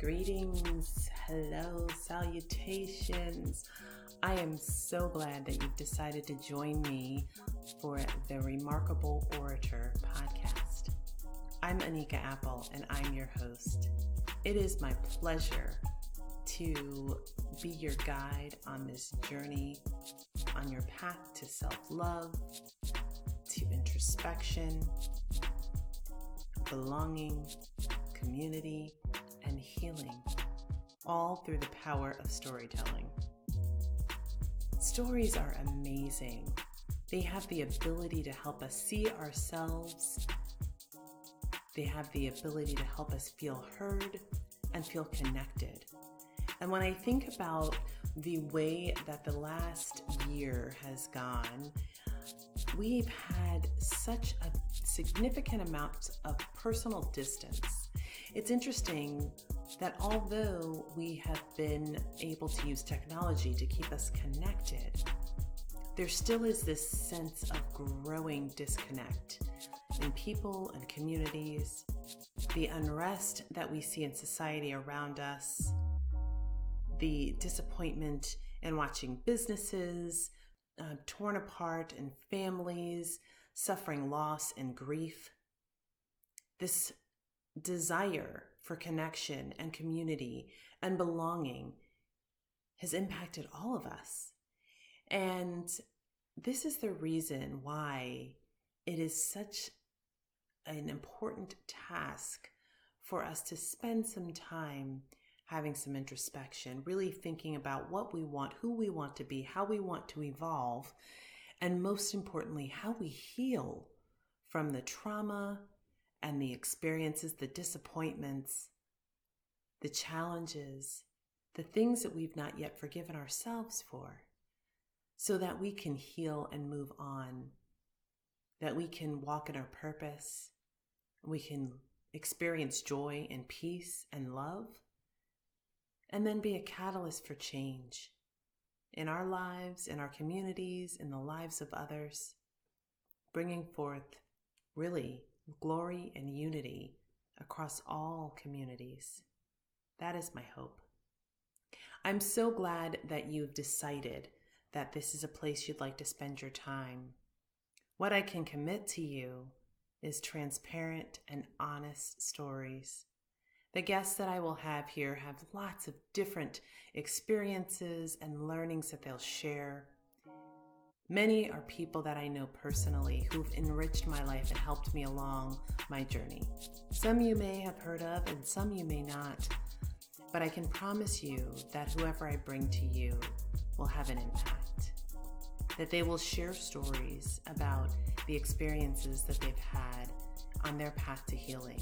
Greetings, hello, salutations. I am so glad that you've decided to join me for the Remarkable Orator podcast. I'm Anika Apple and I'm your host. It is my pleasure to be your guide on this journey on your path to self love, to introspection, belonging, community, and healing, all through the power of storytelling. Stories are amazing. They have the ability to help us see ourselves. They have the ability to help us feel heard and feel connected. And when I think about the way that the last year has gone, we've had such a significant amount of personal distance. It's interesting that although we have been able to use technology to keep us connected, there still is this sense of growing disconnect in people and communities, the unrest that we see in society around us, the disappointment in watching businesses uh, torn apart and families suffering loss and grief. This desire for connection and community and belonging has impacted all of us. And this is the reason why it is such an important task for us to spend some time having some introspection, really thinking about what we want, who we want to be, how we want to evolve, and most importantly, how we heal from the trauma and the experiences, the disappointments, the challenges, the things that we've not yet forgiven ourselves for, so that we can heal and move on, that we can walk in our purpose, we can experience joy and peace and love and then be a catalyst for change in our lives, in our communities, in the lives of others, bringing forth really glory and unity across all communities. That is my hope. I'm so glad that you've decided that this is a place you'd like to spend your time. What I can commit to you is transparent and honest stories the guests that I will have here have lots of different experiences and learnings that they'll share. Many are people that I know personally who've enriched my life and helped me along my journey. Some you may have heard of, and some you may not. But I can promise you that whoever I bring to you will have an impact. That they will share stories about the experiences that they've had on their path to healing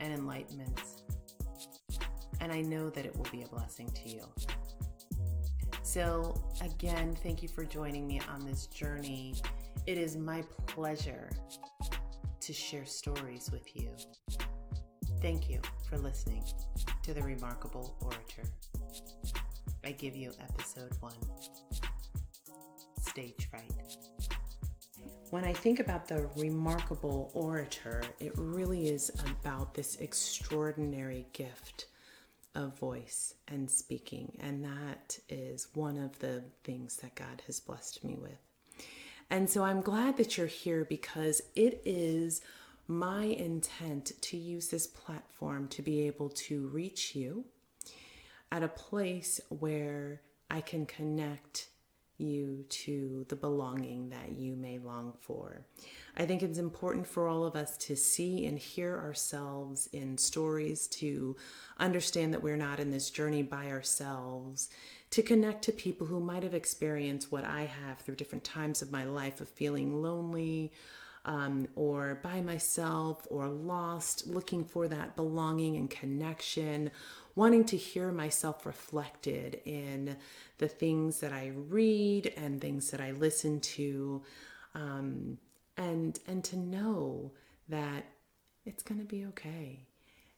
and enlightenment and I know that it will be a blessing to you. So, again, thank you for joining me on this journey. It is my pleasure to share stories with you. Thank you for listening to The Remarkable Orator. I give you episode one Stage Fright. When I think about the remarkable orator, it really is about this extraordinary gift of voice and speaking. And that is one of the things that God has blessed me with. And so I'm glad that you're here because it is my intent to use this platform to be able to reach you at a place where I can connect you to the belonging that you may long for. I think it's important for all of us to see and hear ourselves in stories, to understand that we're not in this journey by ourselves, to connect to people who might have experienced what I have through different times of my life of feeling lonely. Um, or by myself, or lost, looking for that belonging and connection, wanting to hear myself reflected in the things that I read and things that I listen to, um, and and to know that it's going to be okay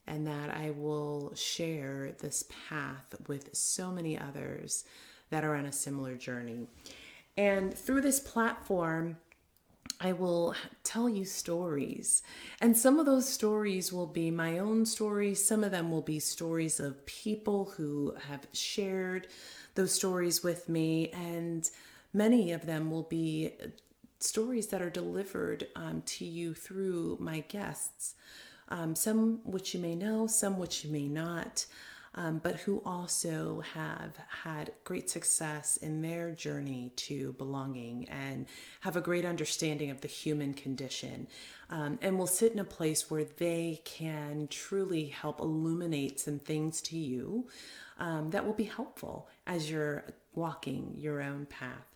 and that I will share this path with so many others that are on a similar journey. And through this platform, I will tell you stories. And some of those stories will be my own stories. Some of them will be stories of people who have shared those stories with me. And many of them will be stories that are delivered um, to you through my guests. Um, some which you may know, some which you may not um, but who also have had great success in their journey to belonging and have a great understanding of the human condition um, and will sit in a place where they can truly help illuminate some things to you um, that will be helpful as you're walking your own path.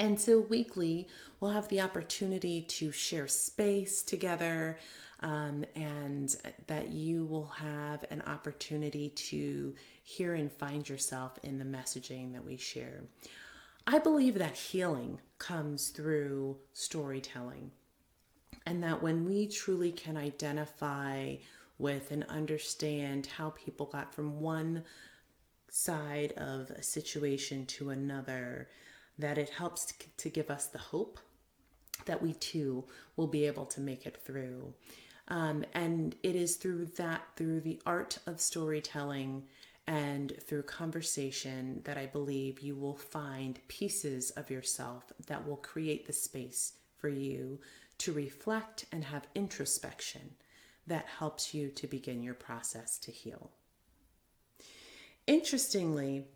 And so, weekly, we'll have the opportunity to share space together, um, and that you will have an opportunity to hear and find yourself in the messaging that we share. I believe that healing comes through storytelling, and that when we truly can identify with and understand how people got from one side of a situation to another, that it helps to give us the hope that we too will be able to make it through. Um, and it is through that, through the art of storytelling and through conversation, that I believe you will find pieces of yourself that will create the space for you to reflect and have introspection that helps you to begin your process to heal. Interestingly,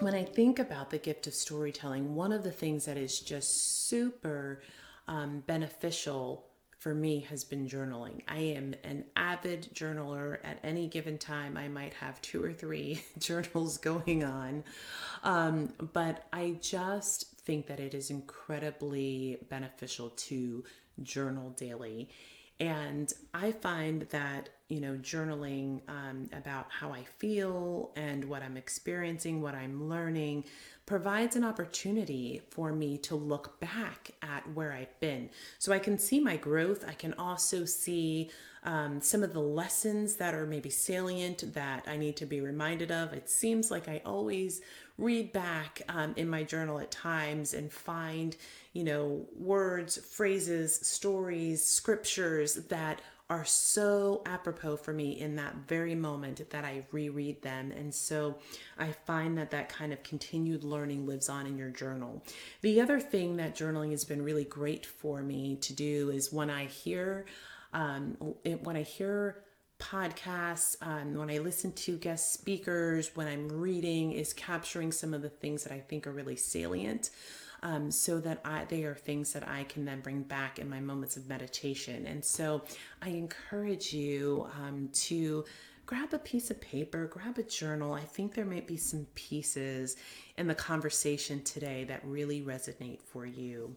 when I think about the gift of storytelling, one of the things that is just super um, beneficial for me has been journaling. I am an avid journaler. At any given time, I might have two or three journals going on. Um, but I just think that it is incredibly beneficial to journal daily. And I find that, you know, journaling um, about how I feel and what I'm experiencing, what I'm learning, provides an opportunity for me to look back at where I've been. So I can see my growth. I can also see um, some of the lessons that are maybe salient that I need to be reminded of. It seems like I always read back um, in my journal at times and find, you know, words, phrases, stories, scriptures that are so apropos for me in that very moment that I reread them. And so I find that that kind of continued learning lives on in your journal. The other thing that journaling has been really great for me to do is when I hear, um, it, when I hear podcasts, um, when I listen to guest speakers, when I'm reading, is capturing some of the things that I think are really salient um, so that I, they are things that I can then bring back in my moments of meditation. And so I encourage you um, to grab a piece of paper, grab a journal. I think there might be some pieces in the conversation today that really resonate for you.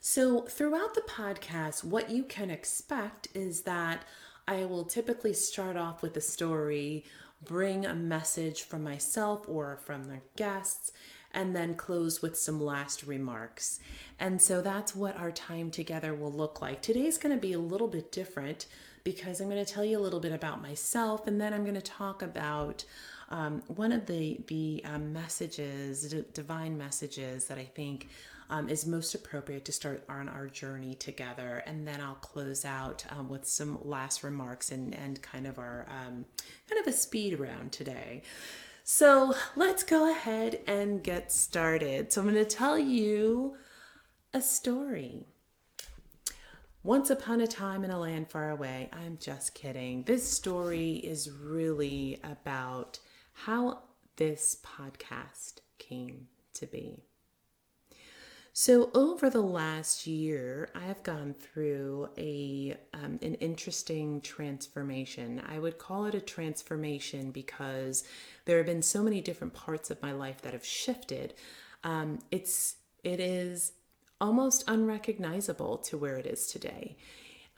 So, throughout the podcast, what you can expect is that I will typically start off with a story, bring a message from myself or from the guests, and then close with some last remarks. And so that's what our time together will look like. Today's going to be a little bit different because I'm going to tell you a little bit about myself and then I'm going to talk about um, one of the the um, messages, d- divine messages that I think um, is most appropriate to start on our journey together. And then I'll close out um, with some last remarks and and kind of our um, kind of a speed round today. So let's go ahead and get started. So I'm going to tell you a story. Once upon a time in a land far away, I'm just kidding. This story is really about how this podcast came to be. So over the last year, I have gone through a um, an interesting transformation. I would call it a transformation because there have been so many different parts of my life that have shifted. Um, it's it is almost unrecognizable to where it is today.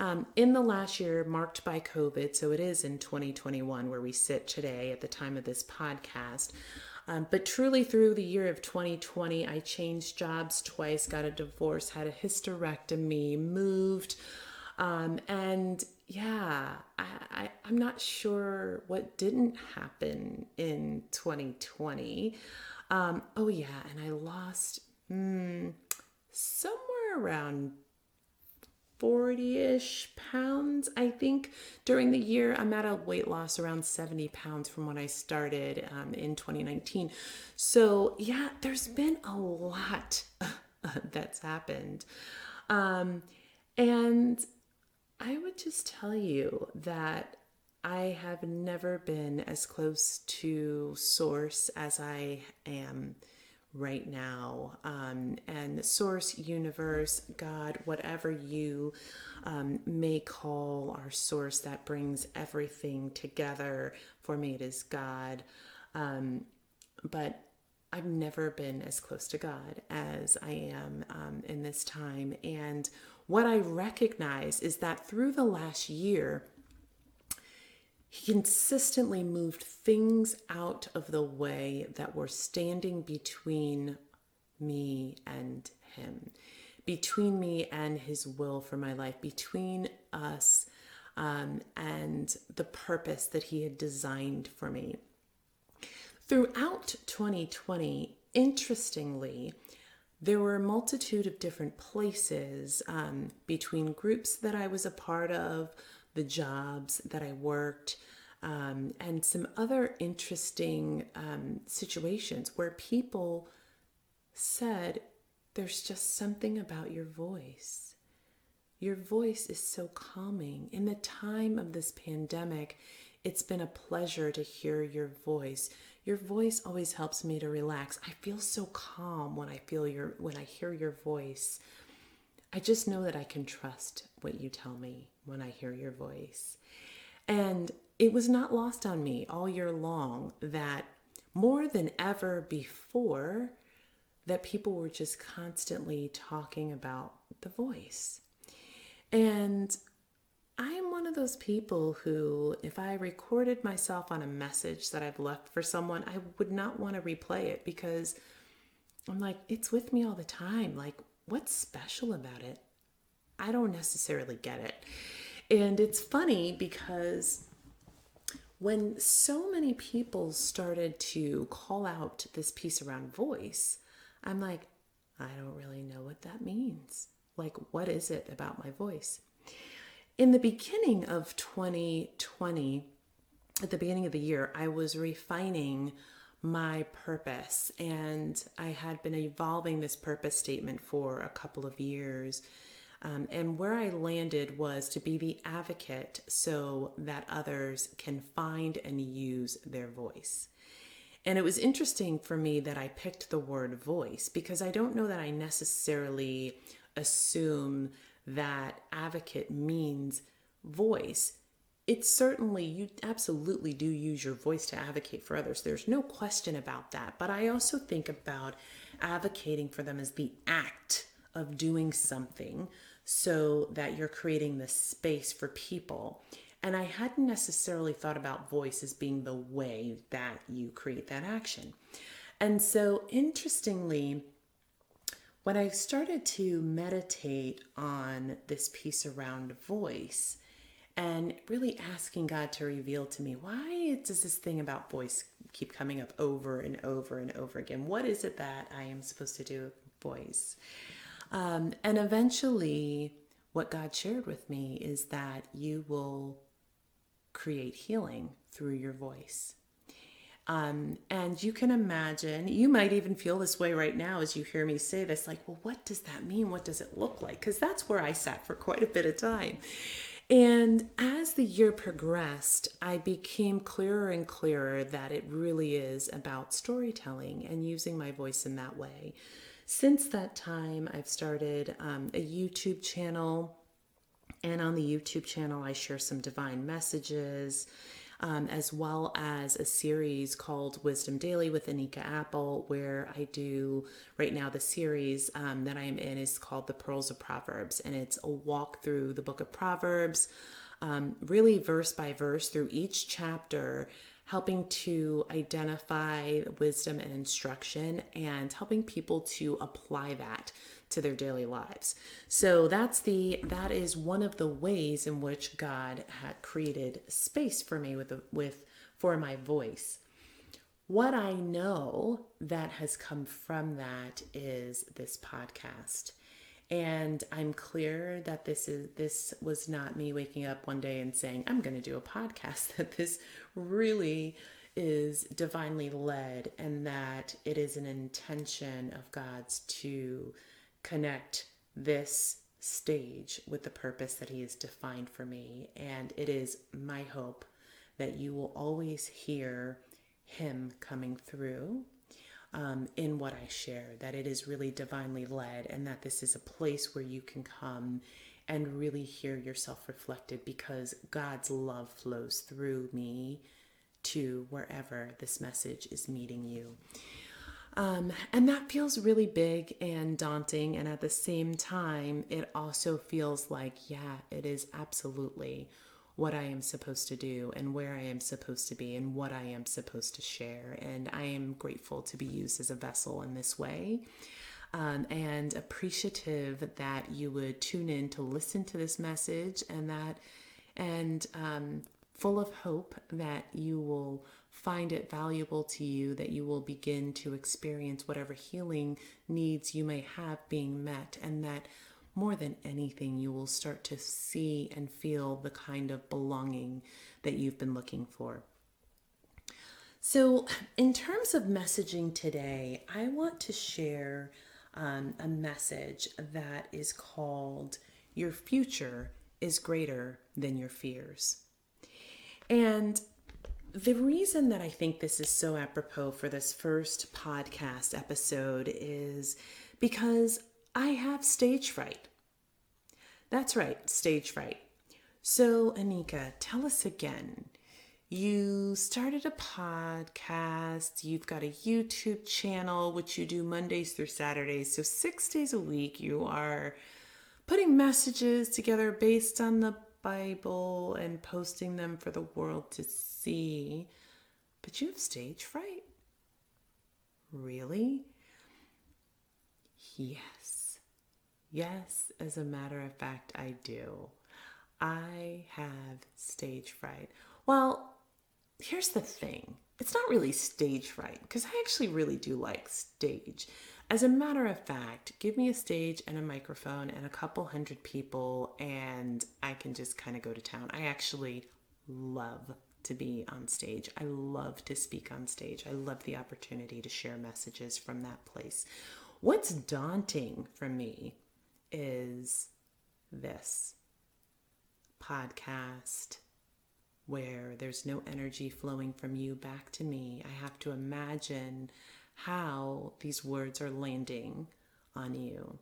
Um, in the last year, marked by COVID, so it is in 2021 where we sit today at the time of this podcast. Um, but truly, through the year of 2020, I changed jobs twice, got a divorce, had a hysterectomy, moved. Um, and yeah, I, I, am not sure what didn't happen in 2020. Um, oh, yeah, and I lost mm, somewhere around 40 ish pounds, I think, during the year. I'm at a weight loss around 70 pounds from when I started um, in 2019. So, yeah, there's been a lot that's happened. Um, and I would just tell you that I have never been as close to source as I am right now. Um, and the source, universe, God, whatever you um, may call our source that brings everything together. For me, it is God. Um, but I've never been as close to God as I am um, in this time. And what I recognize is that through the last year, he consistently moved things out of the way that were standing between me and him, between me and his will for my life, between us um, and the purpose that he had designed for me. Throughout 2020, interestingly, there were a multitude of different places um, between groups that I was a part of, the jobs that I worked, um, and some other interesting um, situations where people said, There's just something about your voice. Your voice is so calming. In the time of this pandemic, it's been a pleasure to hear your voice. Your voice always helps me to relax. I feel so calm when I feel your when I hear your voice. I just know that I can trust what you tell me when I hear your voice. And it was not lost on me all year long that more than ever before, that people were just constantly talking about the voice. And I am one of those people who, if I recorded myself on a message that I've left for someone, I would not want to replay it because I'm like, it's with me all the time. Like, what's special about it? I don't necessarily get it. And it's funny because when so many people started to call out this piece around voice, I'm like, I don't really know what that means. Like, what is it about my voice? In the beginning of 2020, at the beginning of the year, I was refining my purpose and I had been evolving this purpose statement for a couple of years. Um, and where I landed was to be the advocate so that others can find and use their voice. And it was interesting for me that I picked the word voice because I don't know that I necessarily assume that advocate means voice. It's certainly, you absolutely do use your voice to advocate for others. There's no question about that. But I also think about advocating for them as the act of doing something so that you're creating this space for people. And I hadn't necessarily thought about voice as being the way that you create that action. And so, interestingly, when I started to meditate on this piece around voice and really asking God to reveal to me why does this thing about voice keep coming up over and over and over again? What is it that I am supposed to do with voice? Um, and eventually, what God shared with me is that you will create healing through your voice. Um, and you can imagine, you might even feel this way right now as you hear me say this like, well, what does that mean? What does it look like? Because that's where I sat for quite a bit of time. And as the year progressed, I became clearer and clearer that it really is about storytelling and using my voice in that way. Since that time, I've started um, a YouTube channel. And on the YouTube channel, I share some divine messages, um, as well as a series called Wisdom Daily with Anika Apple, where I do right now the series um, that I am in is called The Pearls of Proverbs, and it's a walk through the book of Proverbs, um, really verse by verse through each chapter helping to identify wisdom and instruction and helping people to apply that to their daily lives. So that's the that is one of the ways in which God had created space for me with with for my voice. What I know that has come from that is this podcast. And I'm clear that this is this was not me waking up one day and saying I'm going to do a podcast that this really is divinely led and that it is an intention of God's to connect this stage with the purpose that He has defined for me. And it is my hope that you will always hear Him coming through um, in what I share, that it is really divinely led, and that this is a place where you can come and really hear yourself reflected because God's love flows through me to wherever this message is meeting you. Um, and that feels really big and daunting. And at the same time, it also feels like, yeah, it is absolutely what I am supposed to do and where I am supposed to be and what I am supposed to share. And I am grateful to be used as a vessel in this way. Um, and appreciative that you would tune in to listen to this message and that, and um, full of hope that you will find it valuable to you, that you will begin to experience whatever healing needs you may have being met, and that more than anything, you will start to see and feel the kind of belonging that you've been looking for. So, in terms of messaging today, I want to share um, a message that is called Your Future is Greater Than Your Fears. And the reason that I think this is so apropos for this first podcast episode is because I have stage fright. That's right, stage fright. So, Anika, tell us again. You started a podcast, you've got a YouTube channel, which you do Mondays through Saturdays. So, six days a week, you are putting messages together based on the Bible and posting them for the world to see. See, but you have stage fright? Really? Yes. Yes, as a matter of fact, I do. I have stage fright. Well, here's the thing it's not really stage fright because I actually really do like stage. As a matter of fact, give me a stage and a microphone and a couple hundred people, and I can just kind of go to town. I actually love to be on stage. I love to speak on stage. I love the opportunity to share messages from that place. What's daunting for me is this podcast where there's no energy flowing from you back to me. I have to imagine how these words are landing on you.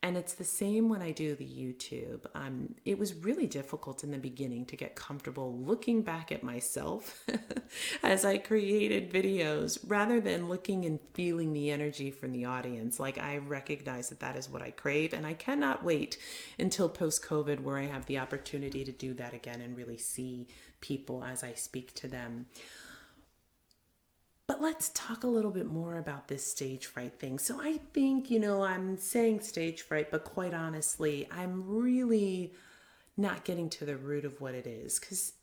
And it's the same when I do the YouTube. Um, it was really difficult in the beginning to get comfortable looking back at myself as I created videos rather than looking and feeling the energy from the audience. Like I recognize that that is what I crave, and I cannot wait until post COVID where I have the opportunity to do that again and really see people as I speak to them. But let's talk a little bit more about this stage fright thing. So I think, you know, I'm saying stage fright, but quite honestly, I'm really not getting to the root of what it is because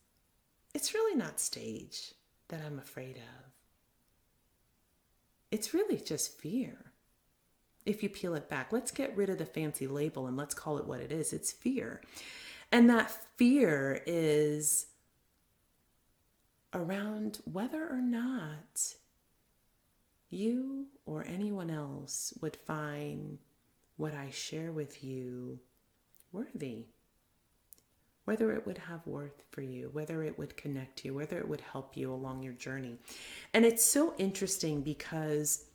it's really not stage that I'm afraid of. It's really just fear. If you peel it back, let's get rid of the fancy label and let's call it what it is it's fear. And that fear is around whether or not you or anyone else would find what I share with you worthy. Whether it would have worth for you, whether it would connect you, whether it would help you along your journey. And it's so interesting because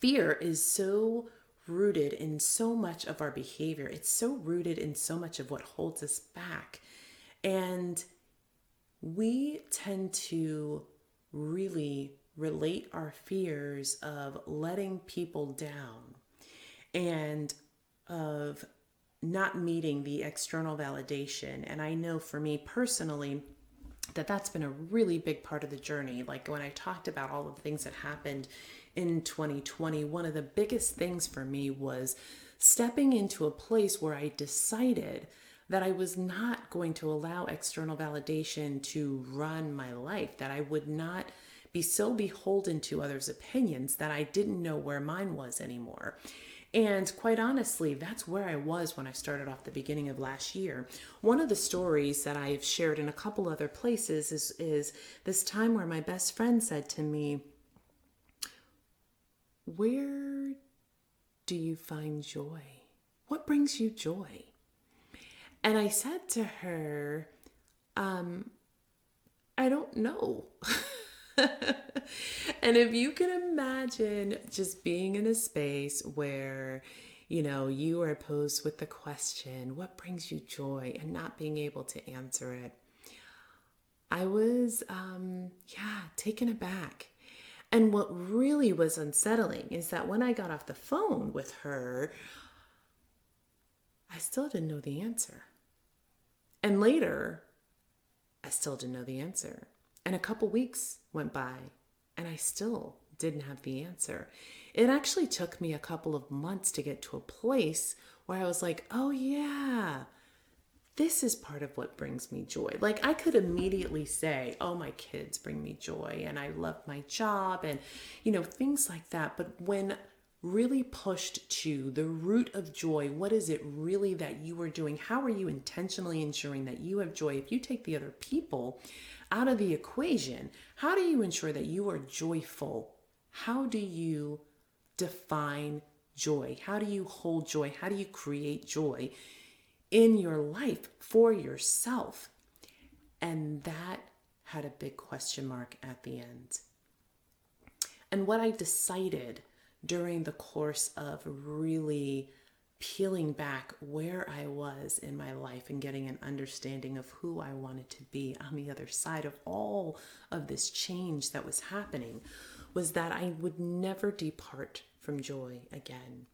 fear is so rooted in so much of our behavior. It's so rooted in so much of what holds us back. And we tend to really relate our fears of letting people down and of not meeting the external validation. And I know for me personally, that that's been a really big part of the journey. Like when I talked about all the things that happened in 2020, one of the biggest things for me was stepping into a place where I decided that I was not going to allow external validation to run my life, that I would not be so beholden to others' opinions that I didn't know where mine was anymore. And quite honestly, that's where I was when I started off the beginning of last year. One of the stories that I've shared in a couple other places is, is this time where my best friend said to me, Where do you find joy? What brings you joy? And I said to her, um, I don't know. and if you can imagine just being in a space where, you know, you are posed with the question, what brings you joy, and not being able to answer it, I was, um, yeah, taken aback. And what really was unsettling is that when I got off the phone with her, I still didn't know the answer. And later, I still didn't know the answer. And a couple weeks went by, and I still didn't have the answer. It actually took me a couple of months to get to a place where I was like, oh, yeah, this is part of what brings me joy. Like, I could immediately say, oh, my kids bring me joy, and I love my job, and, you know, things like that. But when really pushed to the root of joy. What is it really that you are doing? How are you intentionally ensuring that you have joy? If you take the other people out of the equation, how do you ensure that you are joyful? How do you define joy? How do you hold joy? How do you create joy in your life for yourself? And that had a big question mark at the end. And what I decided during the course of really peeling back where I was in my life and getting an understanding of who I wanted to be on the other side of all of this change that was happening was that I would never depart from joy again.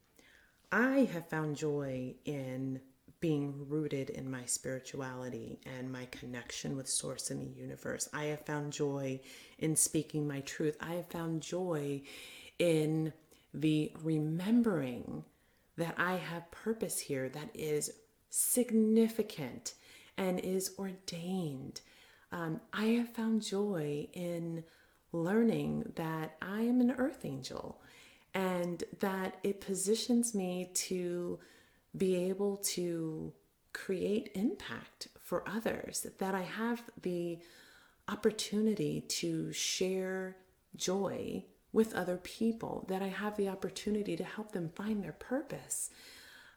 I have found joy in being rooted in my spirituality and my connection with Source in the universe. I have found joy in speaking my truth. I have found joy in the remembering that I have purpose here that is significant and is ordained. Um, I have found joy in learning that I am an earth angel and that it positions me to be able to create impact for others, that I have the opportunity to share joy with other people, that I have the opportunity to help them find their purpose.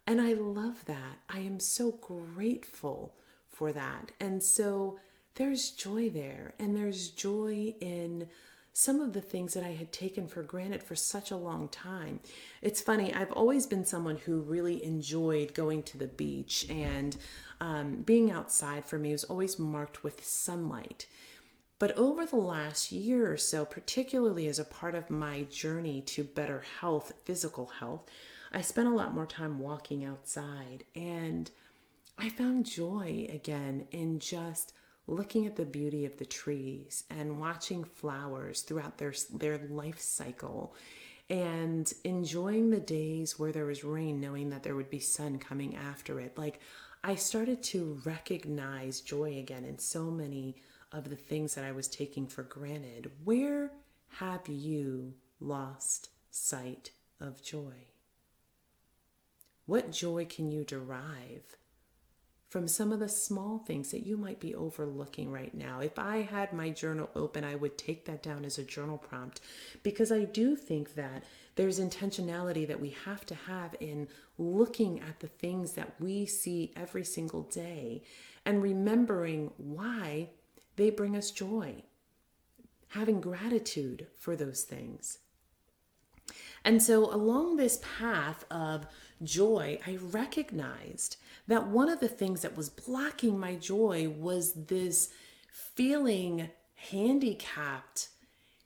And I love that. I am so grateful for that. And so there's joy there, and there's joy in some of the things that I had taken for granted for such a long time. It's funny, I've always been someone who really enjoyed going to the beach, and um, being outside for me was always marked with sunlight. But over the last year or so, particularly as a part of my journey to better health, physical health, I spent a lot more time walking outside. And I found joy again in just looking at the beauty of the trees and watching flowers throughout their their life cycle and enjoying the days where there was rain knowing that there would be sun coming after it. Like I started to recognize joy again in so many of the things that I was taking for granted. Where have you lost sight of joy? What joy can you derive from some of the small things that you might be overlooking right now? If I had my journal open, I would take that down as a journal prompt because I do think that there's intentionality that we have to have in looking at the things that we see every single day and remembering why they bring us joy. Having gratitude for those things. And so, along this path of joy, I recognized that one of the things that was blocking my joy was this feeling handicapped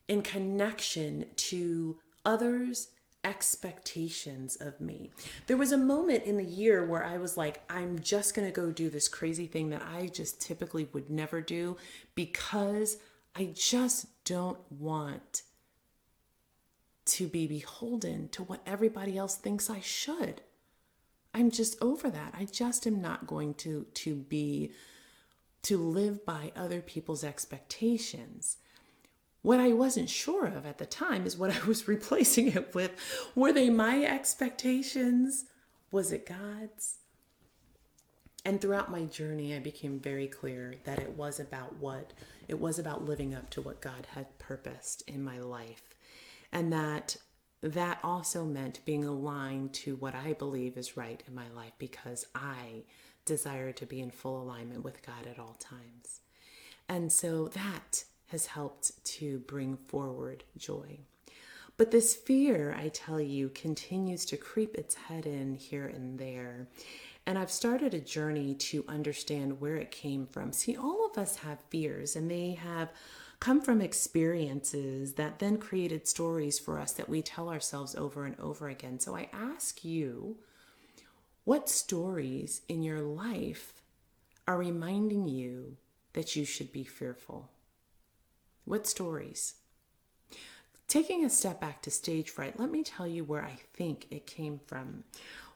in connection to others expectations of me. There was a moment in the year where I was like, I'm just going to go do this crazy thing that I just typically would never do because I just don't want to be beholden to what everybody else thinks I should. I'm just over that. I just am not going to to be to live by other people's expectations. What I wasn't sure of at the time is what I was replacing it with. Were they my expectations? Was it God's? And throughout my journey, I became very clear that it was about what it was about living up to what God had purposed in my life. And that that also meant being aligned to what I believe is right in my life because I desire to be in full alignment with God at all times. And so that has helped to bring forward joy. But this fear, I tell you, continues to creep its head in here and there. And I've started a journey to understand where it came from. See, all of us have fears, and they have come from experiences that then created stories for us that we tell ourselves over and over again. So I ask you, what stories in your life are reminding you that you should be fearful? What stories? Taking a step back to stage fright, let me tell you where I think it came from.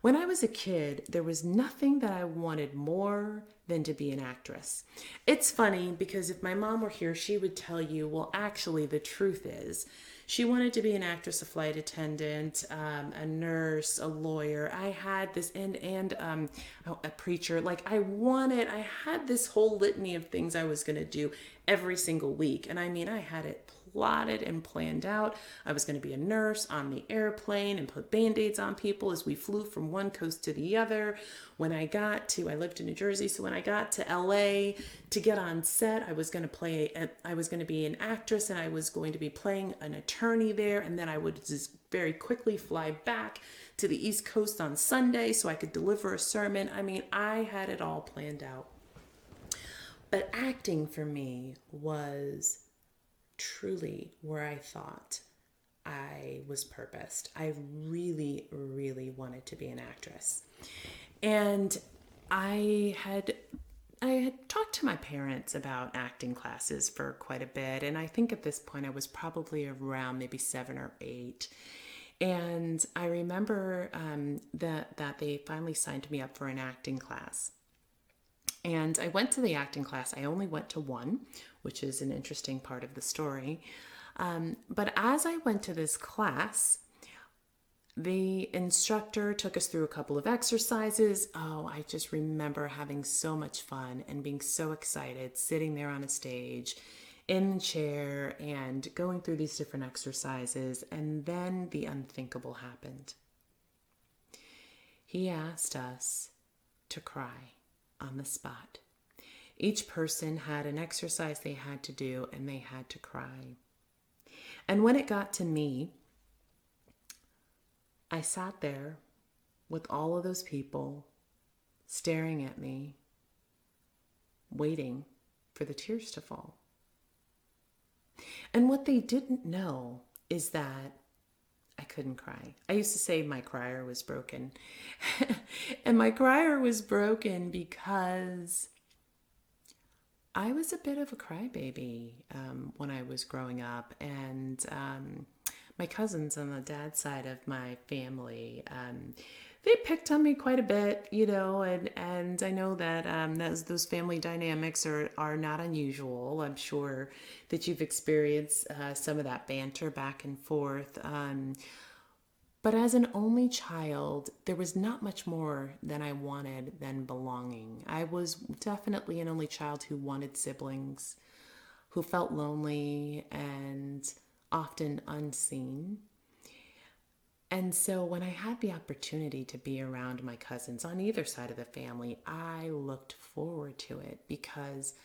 When I was a kid, there was nothing that I wanted more than to be an actress. It's funny because if my mom were here, she would tell you, well, actually, the truth is, she wanted to be an actress, a flight attendant, um, a nurse, a lawyer. I had this, and and um, a preacher. Like I wanted, I had this whole litany of things I was going to do every single week, and I mean, I had it plotted and planned out. I was going to be a nurse on the airplane and put band aids on people as we flew from one coast to the other. When I got to, I lived in New Jersey, so when I got to LA to get on set, I was going to play, uh, I was going to be an actress and I was going to be playing an attorney there. And then I would just very quickly fly back to the East Coast on Sunday so I could deliver a sermon. I mean, I had it all planned out. But acting for me was truly where I thought I was purposed. I really, really wanted to be an actress. And I had I had talked to my parents about acting classes for quite a bit, and I think at this point I was probably around maybe seven or eight. And I remember um, that that they finally signed me up for an acting class. And I went to the acting class. I only went to one, which is an interesting part of the story. Um, but as I went to this class, the instructor took us through a couple of exercises. Oh, I just remember having so much fun and being so excited sitting there on a stage in the chair and going through these different exercises. And then the unthinkable happened. He asked us to cry on the spot. Each person had an exercise they had to do and they had to cry. And when it got to me, I sat there with all of those people staring at me, waiting for the tears to fall. And what they didn't know is that I couldn't cry. I used to say my crier was broken. and my crier was broken because I was a bit of a crybaby um, when I was growing up, and um, my cousins on the dad side of my family, um, they picked on me quite a bit, you know, and and I know that um, those those family dynamics are are not unusual. I'm sure that you've experienced uh, some of that banter back and forth. Um, but as an only child, there was not much more than I wanted than belonging. I was definitely an only child who wanted siblings, who felt lonely and often unseen. And so when I had the opportunity to be around my cousins on either side of the family, I looked forward to it because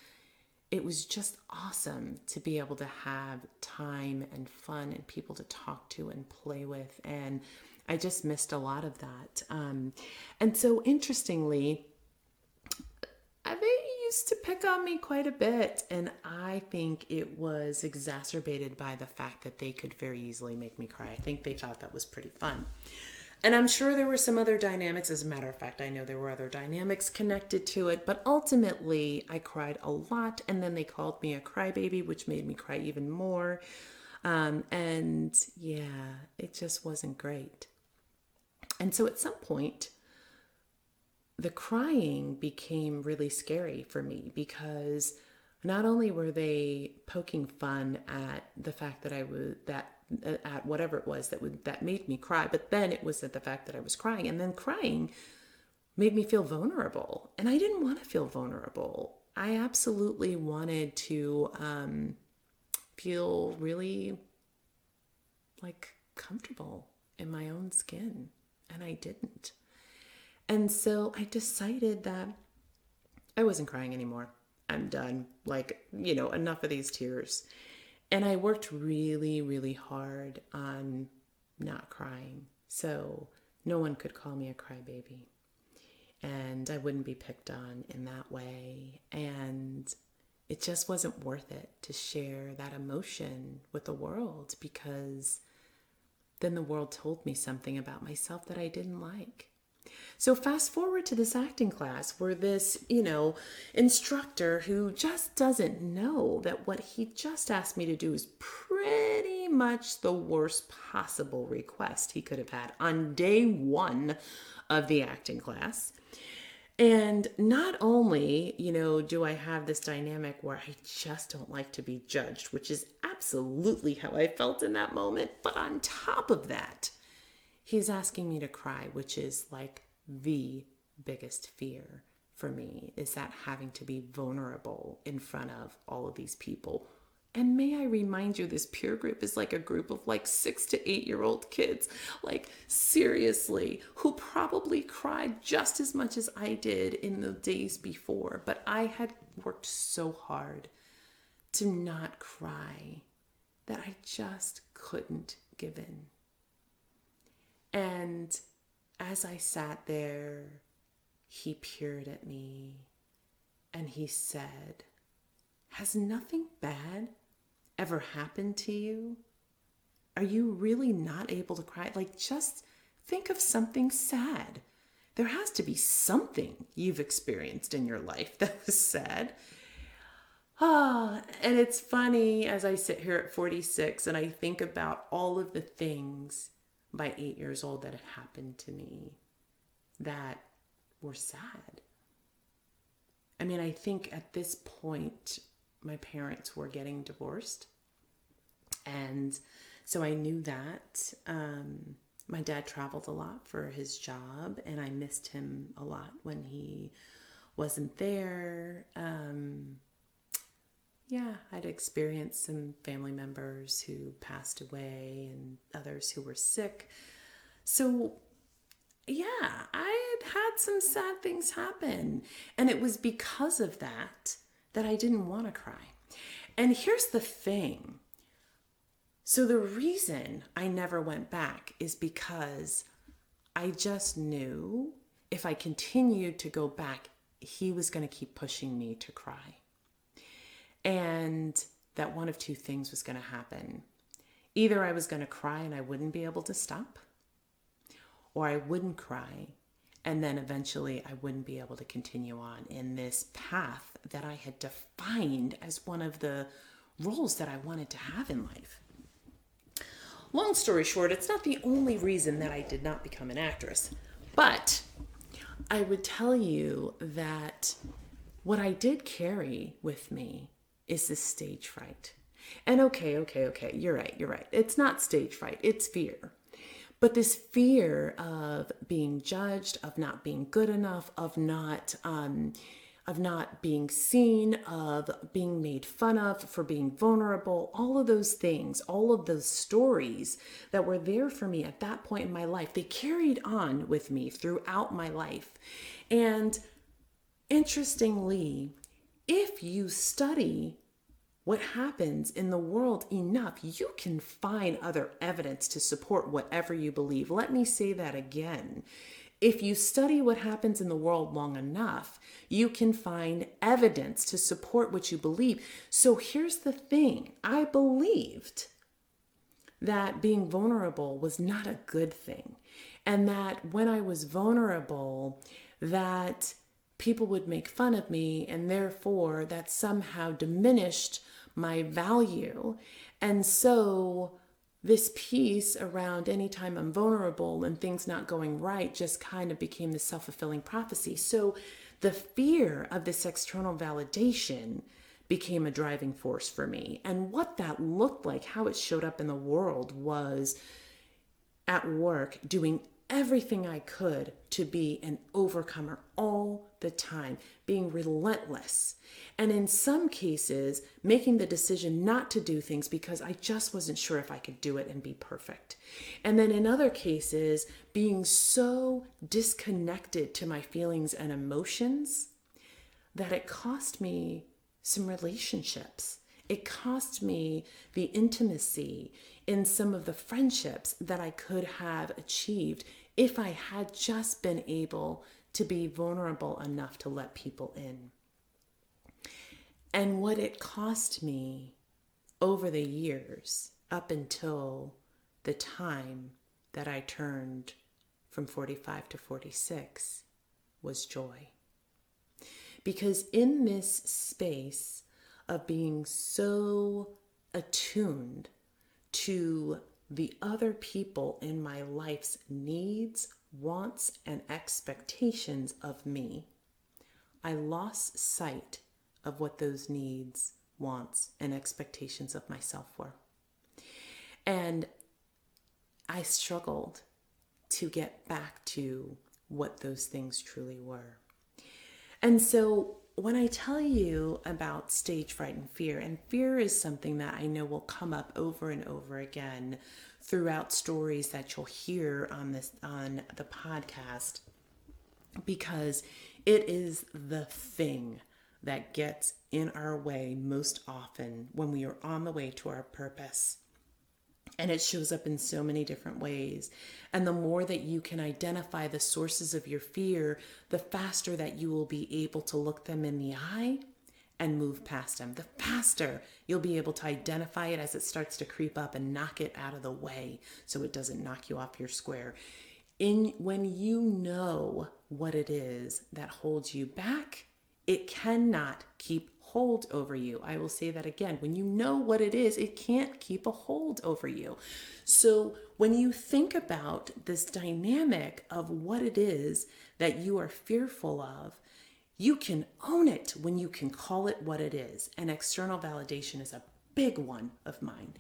it was just awesome to be able to have time and fun and people to talk to and play with. And I just missed a lot of that. Um, and so, interestingly, they used to pick on me quite a bit. And I think it was exacerbated by the fact that they could very easily make me cry. I think they thought that was pretty fun. And I'm sure there were some other dynamics. As a matter of fact, I know there were other dynamics connected to it, but ultimately I cried a lot. And then they called me a crybaby, which made me cry even more. Um, and yeah, it just wasn't great. And so at some point, the crying became really scary for me because not only were they poking fun at the fact that I was that uh, at whatever it was that would that made me cry, but then it was at the fact that I was crying, and then crying made me feel vulnerable, and I didn't want to feel vulnerable. I absolutely wanted to um, feel really like comfortable in my own skin, and I didn't. And so I decided that I wasn't crying anymore. I'm done. Like, you know, enough of these tears. And I worked really, really hard on not crying. So no one could call me a crybaby. And I wouldn't be picked on in that way. And it just wasn't worth it to share that emotion with the world because then the world told me something about myself that I didn't like. So fast forward to this acting class where this, you know, instructor who just doesn't know that what he just asked me to do is pretty much the worst possible request he could have had on day 1 of the acting class. And not only, you know, do I have this dynamic where I just don't like to be judged, which is absolutely how I felt in that moment, but on top of that, he's asking me to cry, which is like the biggest fear for me is that having to be vulnerable in front of all of these people. And may I remind you, this peer group is like a group of like six to eight year old kids, like seriously, who probably cried just as much as I did in the days before. But I had worked so hard to not cry that I just couldn't give in. And as I sat there, he peered at me and he said, Has nothing bad ever happened to you? Are you really not able to cry? Like, just think of something sad. There has to be something you've experienced in your life that was sad. Ah, and it's funny as I sit here at 46 and I think about all of the things by eight years old that had happened to me that were sad. I mean, I think at this point, my parents were getting divorced. And so I knew that. Um, my dad traveled a lot for his job, and I missed him a lot when he wasn't there. Um, yeah, I'd experienced some family members who passed away and others who were sick. So, yeah, I had had some sad things happen. And it was because of that that I didn't want to cry. And here's the thing so, the reason I never went back is because I just knew if I continued to go back, he was going to keep pushing me to cry and that one of two things was going to happen. Either I was going to cry and I wouldn't be able to stop, or I wouldn't cry and then eventually I wouldn't be able to continue on in this path that I had defined as one of the roles that I wanted to have in life. Long story short, it's not the only reason that I did not become an actress, but I would tell you that what I did carry with me is this stage fright. And okay, okay, okay, you're right, you're right. It's not stage fright, it's fear. But this fear of being judged, of not being good enough, of not um, of not being seen, of being made fun of for being vulnerable, all of those things, all of those stories that were there for me at that point in my life, they carried on with me throughout my life. And interestingly, if you study what happens in the world enough, you can find other evidence to support whatever you believe. Let me say that again. If you study what happens in the world long enough, you can find evidence to support what you believe. So here's the thing I believed that being vulnerable was not a good thing. And that when I was vulnerable, that people would make fun of me, and therefore that somehow diminished my value. And so, this piece around anytime I'm vulnerable and things not going right just kind of became the self fulfilling prophecy. So, the fear of this external validation became a driving force for me. And what that looked like, how it showed up in the world, was at work doing everything I could to be an overcomer all the time, being relentless. And in some cases, making the decision not to do things because I just wasn't sure if I could do it and be perfect. And then in other cases, being so disconnected to my feelings and emotions that it cost me some relationships. It cost me the intimacy in some of the friendships that I could have achieved if I had just been able to be vulnerable enough to let people in. And what it cost me over the years, up until the time that I turned from 45 to 46, was joy. Because in this space of being so attuned to the other people in my life's needs, wants, and expectations of me, I lost sight of what those needs, wants, and expectations of myself were. And I struggled to get back to what those things truly were. And so when I tell you about stage fright and fear, and fear is something that I know will come up over and over again throughout stories that you'll hear on this on the podcast because it is the thing that gets in our way most often when we are on the way to our purpose. And it shows up in so many different ways. And the more that you can identify the sources of your fear, the faster that you will be able to look them in the eye and move past them. The faster you'll be able to identify it as it starts to creep up and knock it out of the way so it doesn't knock you off your square. In when you know what it is that holds you back, it cannot keep hold over you. I will say that again. When you know what it is, it can't keep a hold over you. So, when you think about this dynamic of what it is that you are fearful of, you can own it when you can call it what it is. And external validation is a big one of mine.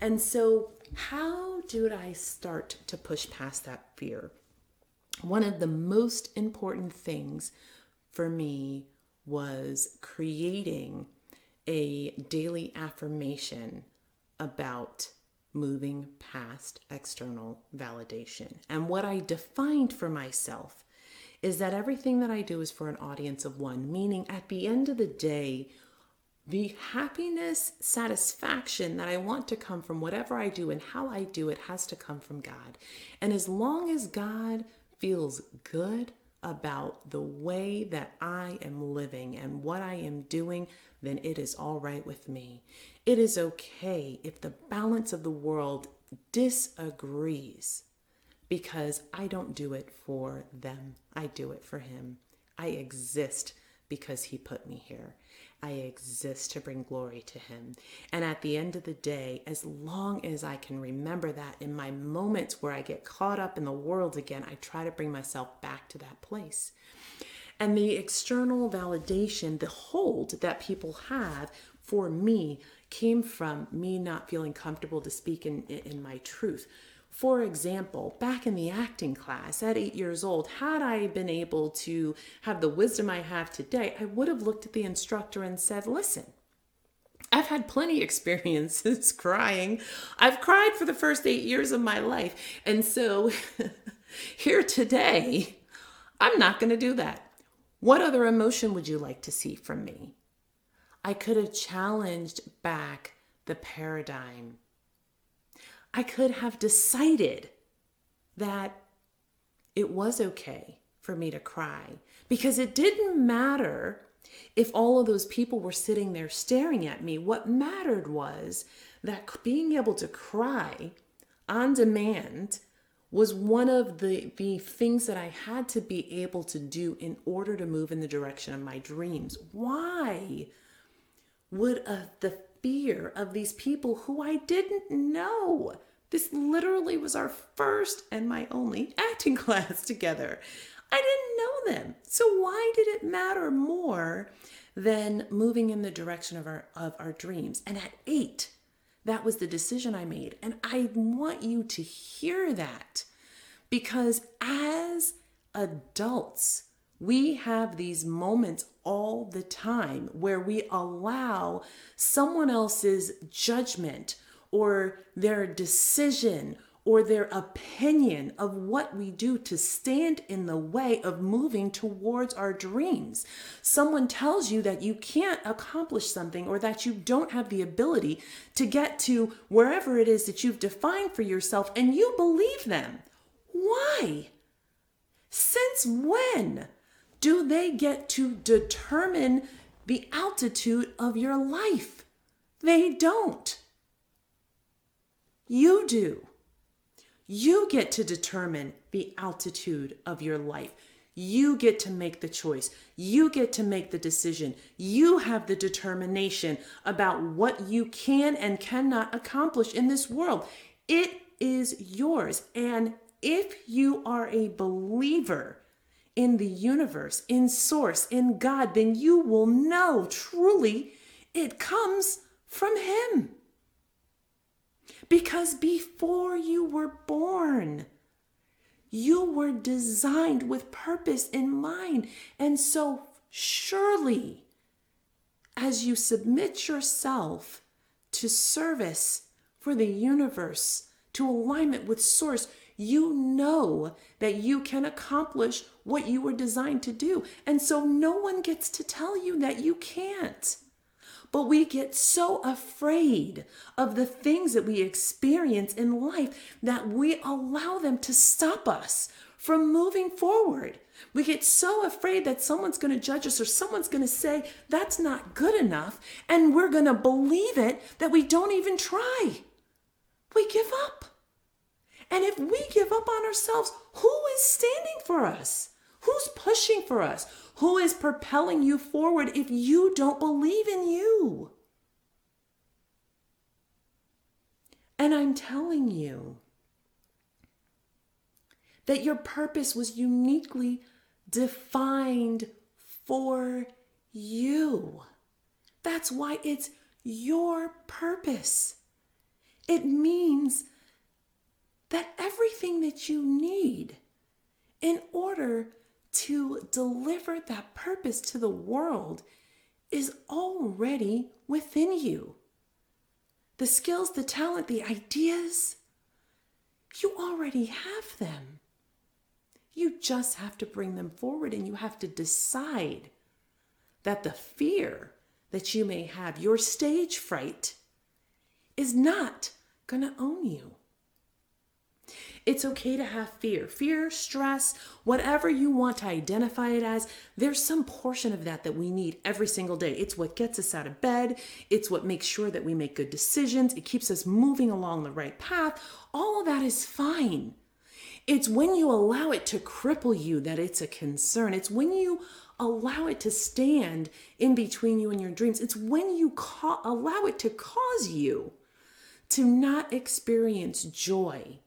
And so, how did I start to push past that fear? One of the most important things for me was creating a daily affirmation about moving past external validation. And what I defined for myself is that everything that I do is for an audience of one, meaning at the end of the day, the happiness, satisfaction that I want to come from whatever I do and how I do it has to come from God. And as long as God feels good about the way that I am living and what I am doing, then it is all right with me. It is okay if the balance of the world disagrees because I don't do it for them, I do it for Him. I exist because He put me here. I exist to bring glory to Him. And at the end of the day, as long as I can remember that in my moments where I get caught up in the world again, I try to bring myself back to that place. And the external validation, the hold that people have for me came from me not feeling comfortable to speak in, in my truth. For example, back in the acting class at eight years old, had I been able to have the wisdom I have today, I would have looked at the instructor and said, Listen, I've had plenty experiences crying. I've cried for the first eight years of my life. And so here today, I'm not going to do that. What other emotion would you like to see from me? I could have challenged back the paradigm I could have decided that it was okay for me to cry because it didn't matter if all of those people were sitting there staring at me. What mattered was that being able to cry on demand was one of the, the things that I had to be able to do in order to move in the direction of my dreams. Why would a, the fear of these people who I didn't know. This literally was our first and my only acting class together. I didn't know them. So, why did it matter more than moving in the direction of our of our dreams. And at 8, that was the decision I made. And I want you to hear that because as adults, we have these moments all the time where we allow someone else's judgment or their decision or their opinion of what we do to stand in the way of moving towards our dreams. Someone tells you that you can't accomplish something or that you don't have the ability to get to wherever it is that you've defined for yourself, and you believe them. Why? Since when do they get to determine the altitude of your life? They don't. You do. You get to determine the altitude of your life. You get to make the choice. You get to make the decision. You have the determination about what you can and cannot accomplish in this world. It is yours. And if you are a believer in the universe, in Source, in God, then you will know truly it comes from Him. Because before you were born, you were designed with purpose in mind. And so, surely, as you submit yourself to service for the universe, to alignment with Source, you know that you can accomplish what you were designed to do. And so, no one gets to tell you that you can't. But we get so afraid of the things that we experience in life that we allow them to stop us from moving forward. We get so afraid that someone's going to judge us or someone's going to say that's not good enough, and we're going to believe it that we don't even try. We give up. And if we give up on ourselves, who is standing for us? Who's pushing for us? Who is propelling you forward if you don't believe in you? And I'm telling you that your purpose was uniquely defined for you. That's why it's your purpose. It means that everything that you need in order to deliver that purpose to the world is already within you. The skills, the talent, the ideas, you already have them. You just have to bring them forward and you have to decide that the fear that you may have, your stage fright, is not going to own you. It's okay to have fear, fear, stress, whatever you want to identify it as. There's some portion of that that we need every single day. It's what gets us out of bed, it's what makes sure that we make good decisions, it keeps us moving along the right path. All of that is fine. It's when you allow it to cripple you that it's a concern. It's when you allow it to stand in between you and your dreams. It's when you ca- allow it to cause you to not experience joy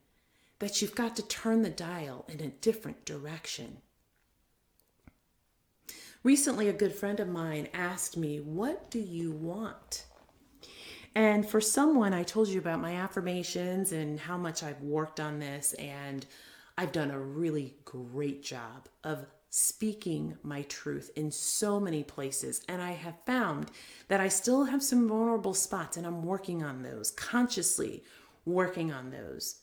that you've got to turn the dial in a different direction. Recently, a good friend of mine asked me, What do you want? And for someone, I told you about my affirmations and how much I've worked on this, and I've done a really great job of speaking my truth in so many places. And I have found that I still have some vulnerable spots, and I'm working on those, consciously working on those.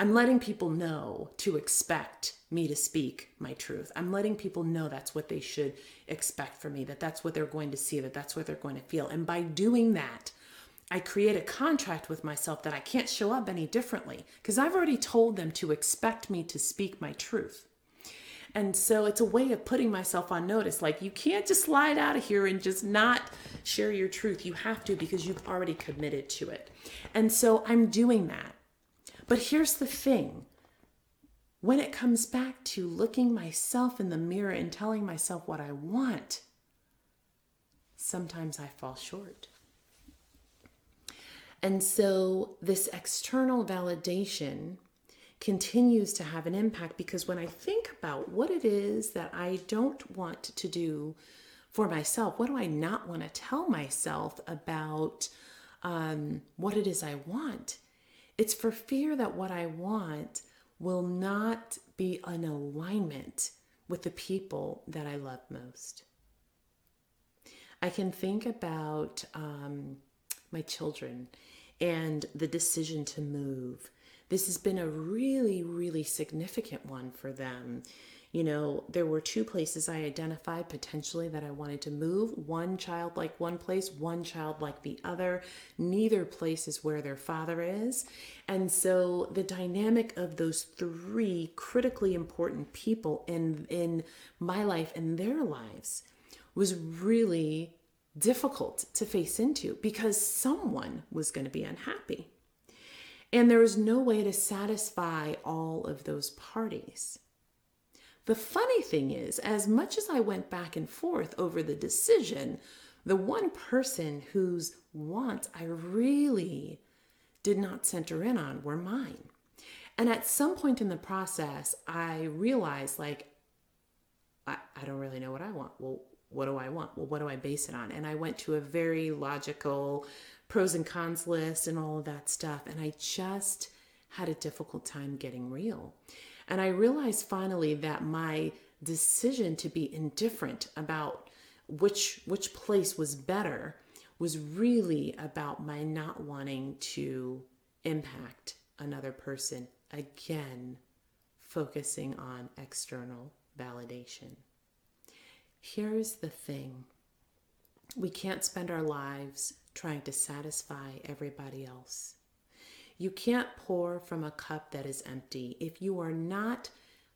I'm letting people know to expect me to speak my truth. I'm letting people know that's what they should expect from me, that that's what they're going to see, that that's what they're going to feel. And by doing that, I create a contract with myself that I can't show up any differently because I've already told them to expect me to speak my truth. And so it's a way of putting myself on notice. Like, you can't just slide out of here and just not share your truth. You have to because you've already committed to it. And so I'm doing that. But here's the thing when it comes back to looking myself in the mirror and telling myself what I want, sometimes I fall short. And so this external validation continues to have an impact because when I think about what it is that I don't want to do for myself? What do I not want to tell myself about um, what it is I want? It's for fear that what I want will not be in alignment with the people that I love most. I can think about um, my children and the decision to move. This has been a really, really significant one for them. You know, there were two places I identified potentially that I wanted to move. One child like one place, one child like the other. Neither place is where their father is. And so the dynamic of those three critically important people in in my life and their lives was really difficult to face into because someone was going to be unhappy. And there was no way to satisfy all of those parties. The funny thing is, as much as I went back and forth over the decision, the one person whose wants I really did not center in on were mine. And at some point in the process, I realized, like, I, I don't really know what I want. Well, what do I want? Well, what do I base it on? And I went to a very logical pros and cons list and all of that stuff. And I just had a difficult time getting real. And I realized finally that my decision to be indifferent about which which place was better was really about my not wanting to impact another person again focusing on external validation. Here's the thing. We can't spend our lives trying to satisfy everybody else you can't pour from a cup that is empty. If you are not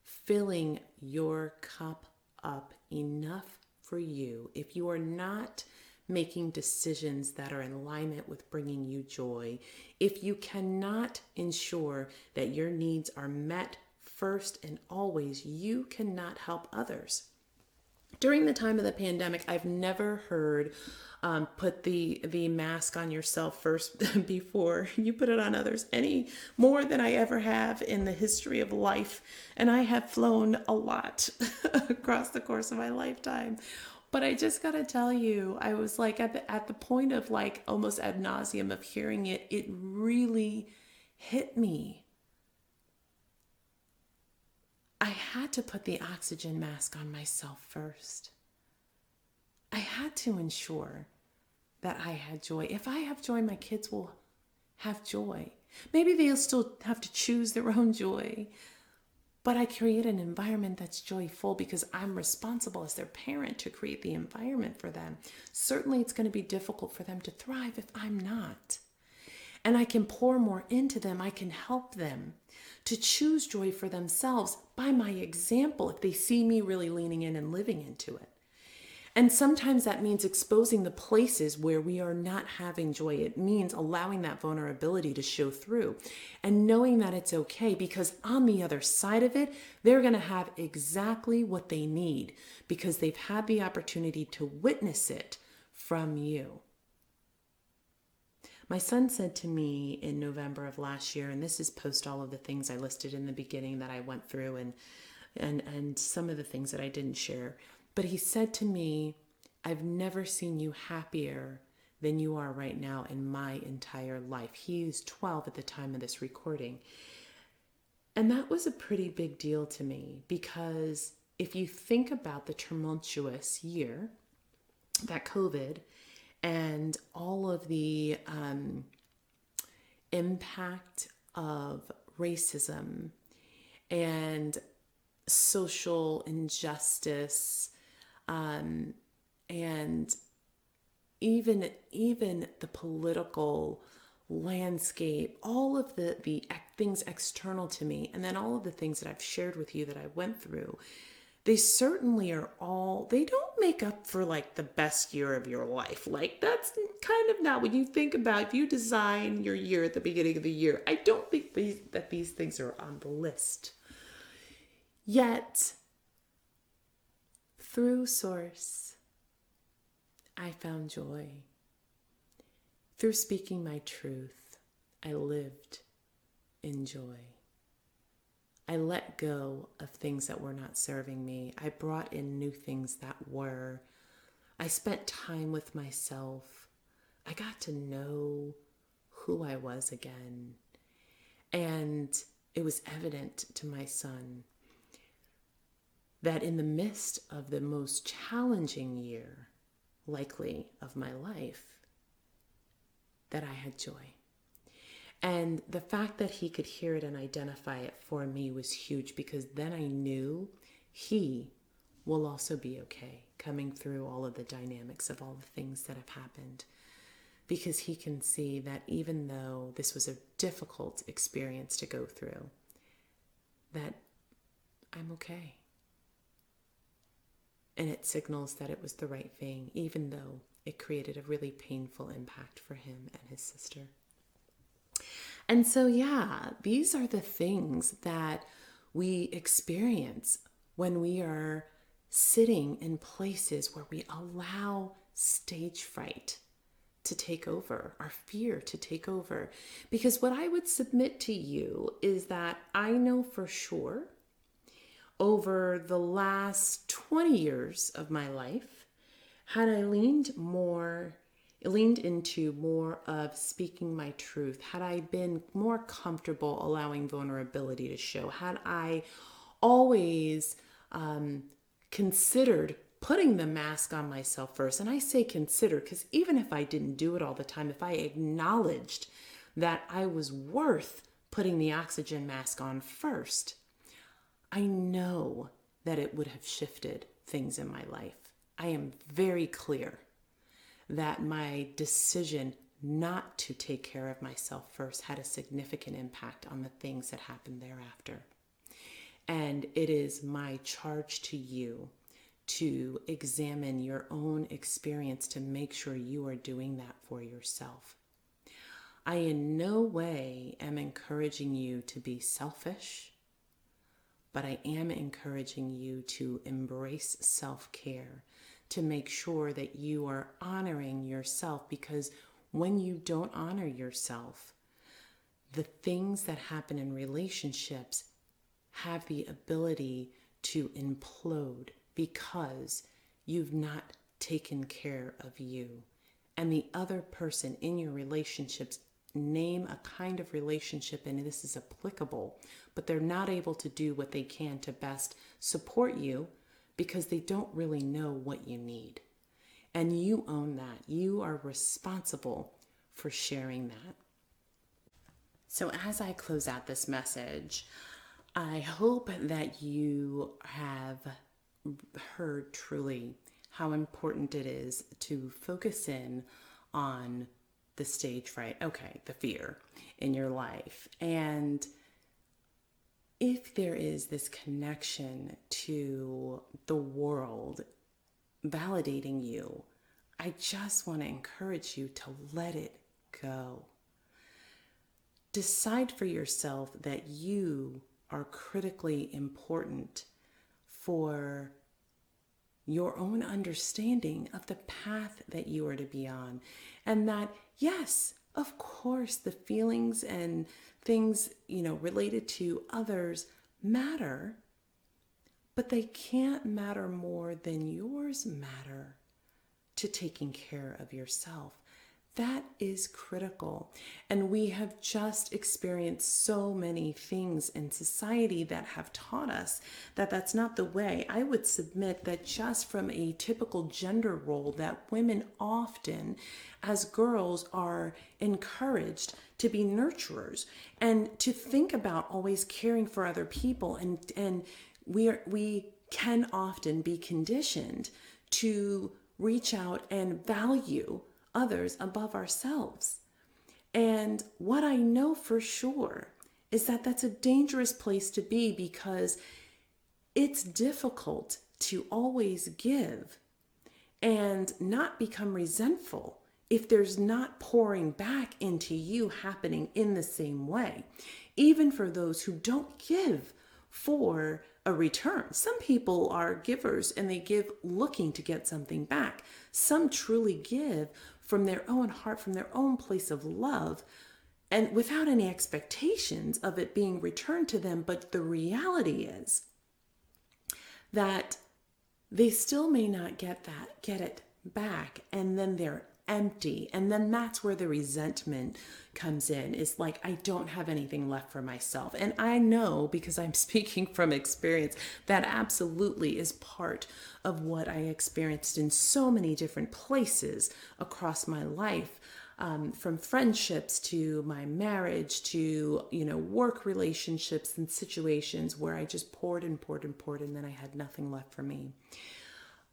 filling your cup up enough for you, if you are not making decisions that are in alignment with bringing you joy, if you cannot ensure that your needs are met first and always, you cannot help others. During the time of the pandemic, I've never heard um, put the the mask on yourself first before you put it on others any more than I ever have in the history of life. And I have flown a lot across the course of my lifetime. But I just got to tell you, I was like at the, at the point of like almost ad nauseum of hearing it, it really hit me. I had to put the oxygen mask on myself first. I had to ensure that I had joy. If I have joy, my kids will have joy. Maybe they'll still have to choose their own joy, but I create an environment that's joyful because I'm responsible as their parent to create the environment for them. Certainly, it's going to be difficult for them to thrive if I'm not. And I can pour more into them, I can help them to choose joy for themselves by my example if they see me really leaning in and living into it. And sometimes that means exposing the places where we are not having joy. It means allowing that vulnerability to show through and knowing that it's okay because on the other side of it, they're going to have exactly what they need because they've had the opportunity to witness it from you. My son said to me in November of last year, and this is post all of the things I listed in the beginning that I went through and and and some of the things that I didn't share. But he said to me, I've never seen you happier than you are right now in my entire life. He was 12 at the time of this recording. And that was a pretty big deal to me because if you think about the tumultuous year that COVID and all of the um, impact of racism and social injustice um, and even even the political landscape all of the the things external to me and then all of the things that I've shared with you that I went through they certainly are all they don't make up for like the best year of your life like that's kind of not when you think about if you design your year at the beginning of the year i don't think these, that these things are on the list yet through Source, I found joy. Through speaking my truth, I lived in joy. I let go of things that were not serving me. I brought in new things that were I spent time with myself. I got to know who I was again. And it was evident to my son that in the midst of the most challenging year, likely of my life, that I had joy. And the fact that he could hear it and identify it for me was huge because then I knew he will also be okay coming through all of the dynamics of all the things that have happened. Because he can see that even though this was a difficult experience to go through, that I'm okay. And it signals that it was the right thing, even though it created a really painful impact for him and his sister. And so, yeah, these are the things that we experience when we are sitting in places where we allow stage fright to take over, our fear to take over. Because what I would submit to you is that I know for sure over the last 20 years of my life, had I leaned more, leaned into more of speaking my truth, had I been more comfortable allowing vulnerability to show, had I always um, considered putting the mask on myself first, and I say consider because even if I didn't do it all the time, if I acknowledged that I was worth putting the oxygen mask on first, I know that it would have shifted things in my life. I am very clear that my decision not to take care of myself first had a significant impact on the things that happened thereafter. And it is my charge to you to examine your own experience to make sure you are doing that for yourself. I in no way am encouraging you to be selfish but I am encouraging you to embrace self care, to make sure that you are honoring yourself because when you don't honor yourself, the things that happen in relationships have the ability to implode because you've not taken care of you. And the other person in your relationships name a kind of relationship, and this is applicable, but they're not able to do what they can to best support you because they don't really know what you need. And you own that. You are responsible for sharing that. So, as I close out this message, I hope that you have heard truly how important it is to focus in on the stage fright, okay, the fear in your life. And if there is this connection to the world validating you, I just want to encourage you to let it go. Decide for yourself that you are critically important for your own understanding of the path that you are to be on. And that, yes, of course, the feelings and things, you know, related to others matter, but they can't matter more than yours matter to taking care of yourself. That is critical. And we have just experienced so many things in society that have taught us that that's not the way. I would submit that just from a typical gender role, that women often, as girls, are encouraged to be nurturers and to think about always caring for other people. And, and we, are, we can often be conditioned to reach out and value others above ourselves. And what I know for sure is that that's a dangerous place to be because it's difficult to always give and not become resentful if there's not pouring back into you happening in the same way, even for those who don't give for a return. Some people are givers and they give looking to get something back. Some truly give from their own heart, from their own place of love, and without any expectations of it being returned to them. But the reality is that they still may not get that, get it back and then they're empty. And then that's where the resentment comes in is like, I don't have anything left for myself. And I know because I'm speaking from experience that absolutely is part of what I experienced in so many different places across my life. Um, from friendships to my marriage to you know work relationships and situations where I just poured and poured and poured and then I had nothing left for me.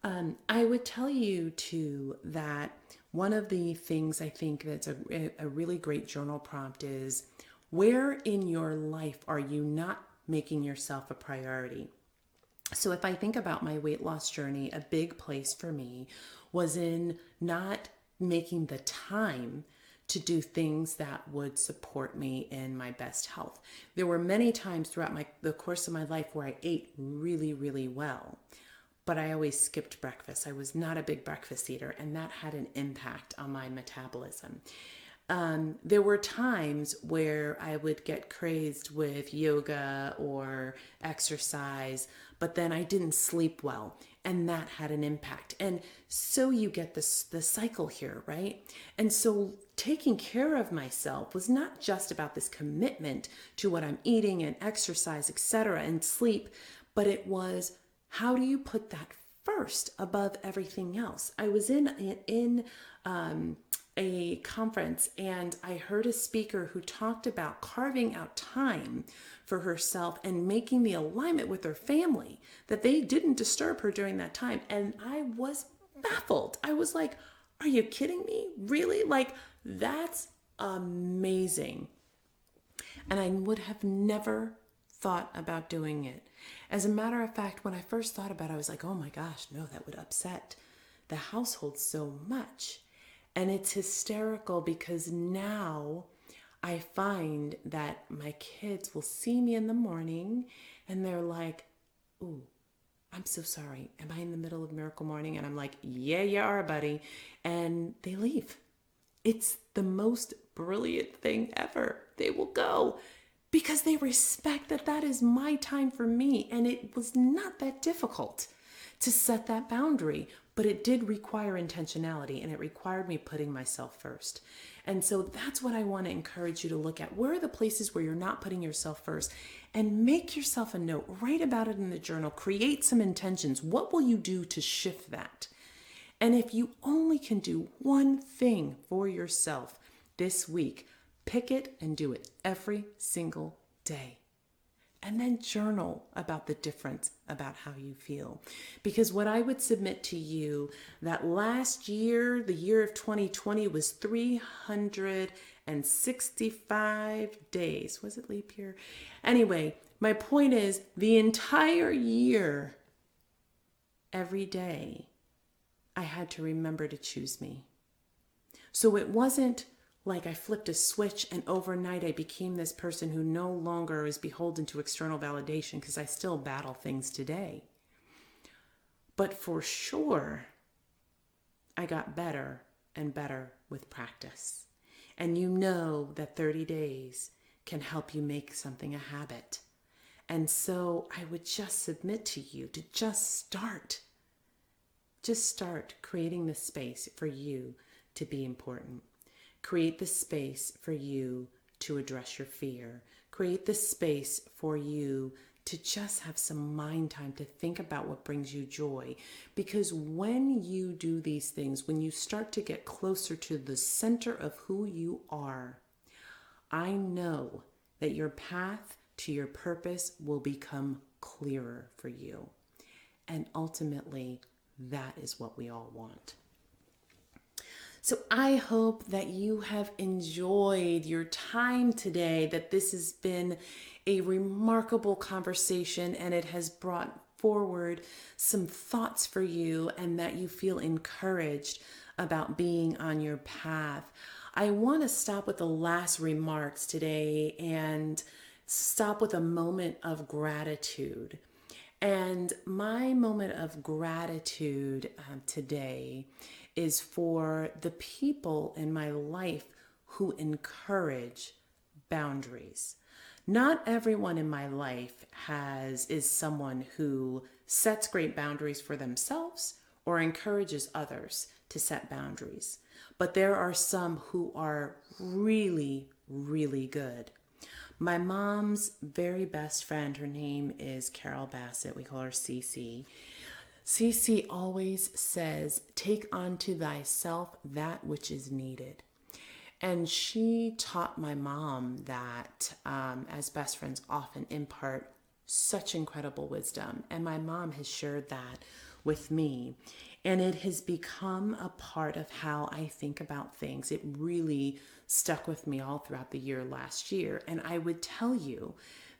Um, I would tell you too that one of the things I think that's a, a really great journal prompt is where in your life are you not making yourself a priority? So, if I think about my weight loss journey, a big place for me was in not making the time to do things that would support me in my best health. There were many times throughout my the course of my life where I ate really really well but I always skipped breakfast. I was not a big breakfast eater, and that had an impact on my metabolism. Um, there were times where I would get crazed with yoga or exercise, but then I didn't sleep well, and that had an impact. And so you get this the cycle here, right? And so taking care of myself was not just about this commitment to what I'm eating and exercise, etc., and sleep, but it was how do you put that first above everything else? I was in in um, a conference and I heard a speaker who talked about carving out time for herself and making the alignment with her family that they didn't disturb her during that time. And I was baffled. I was like, are you kidding me? Really? Like, that's amazing. And I would have never thought about doing it. As a matter of fact, when I first thought about it, I was like, oh my gosh, no, that would upset the household so much. And it's hysterical because now I find that my kids will see me in the morning and they're like, ooh, I'm so sorry. Am I in the middle of miracle morning? And I'm like, yeah, you are, buddy. And they leave. It's the most brilliant thing ever. They will go because they respect that that is my time for me. And it was not that difficult to set that boundary, but it did require intentionality and it required me putting myself first. And so that's what I want to encourage you to look at. Where are the places where you're not putting yourself first? And make yourself a note, write about it in the journal, create some intentions. What will you do to shift that? And if you only can do one thing for yourself this week, Pick it and do it every single day. And then journal about the difference about how you feel. Because what I would submit to you that last year, the year of 2020, was 365 days. Was it leap year? Anyway, my point is the entire year, every day, I had to remember to choose me. So it wasn't like I flipped a switch and overnight I became this person who no longer is beholden to external validation because I still battle things today. But for sure, I got better and better with practice. And you know that 30 days can help you make something a habit. And so I would just submit to you to just start. Just start creating the space for you to be important. Create the space for you to address your fear. Create the space for you to just have some mind time to think about what brings you joy. Because when you do these things, when you start to get closer to the center of who you are, I know that your path to your purpose will become clearer for you. And ultimately, that is what we all want. So I hope that you have enjoyed your time today, that this has been a remarkable conversation and it has brought forward some thoughts for you and that you feel encouraged about being on your path. I want to stop with the last remarks today and stop with a moment of gratitude. And my moment of gratitude um, today is for the people in my life who encourage boundaries. Not everyone in my life has is someone who sets great boundaries for themselves or encourages others to set boundaries. But there are some who are really, really good. My mom's very best friend, her name is Carol Bassett. We call her Cece. Cece always says, Take unto thyself that which is needed. And she taught my mom that, um, as best friends often impart such incredible wisdom. And my mom has shared that with me. And it has become a part of how I think about things. It really stuck with me all throughout the year last year. And I would tell you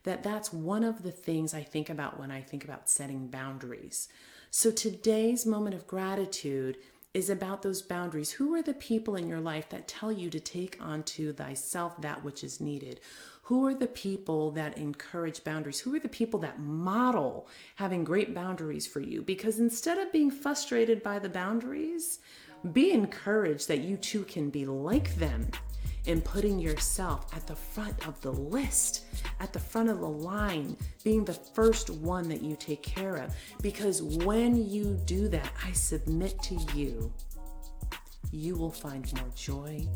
that that's one of the things I think about when I think about setting boundaries. So today's moment of gratitude is about those boundaries. Who are the people in your life that tell you to take onto thyself that which is needed? Who are the people that encourage boundaries? Who are the people that model having great boundaries for you? Because instead of being frustrated by the boundaries, be encouraged that you too can be like them in putting yourself at the front of the list, at the front of the line, being the first one that you take care of. Because when you do that, I submit to you, you will find more joy,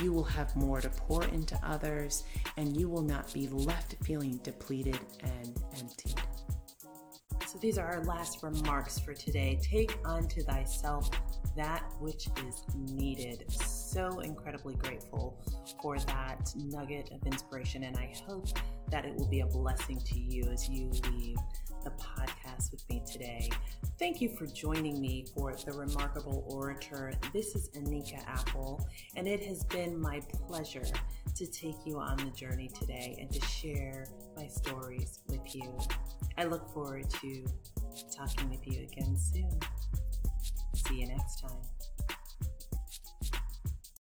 you will have more to pour into others, and you will not be left feeling depleted and emptied. So, these are our last remarks for today. Take unto thyself that which is needed. So incredibly grateful for that nugget of inspiration, and I hope that it will be a blessing to you as you leave the podcast with me today. Thank you for joining me for The Remarkable Orator. This is Anika Apple, and it has been my pleasure to take you on the journey today and to share my stories with you. I look forward to talking with you again soon. See you next time.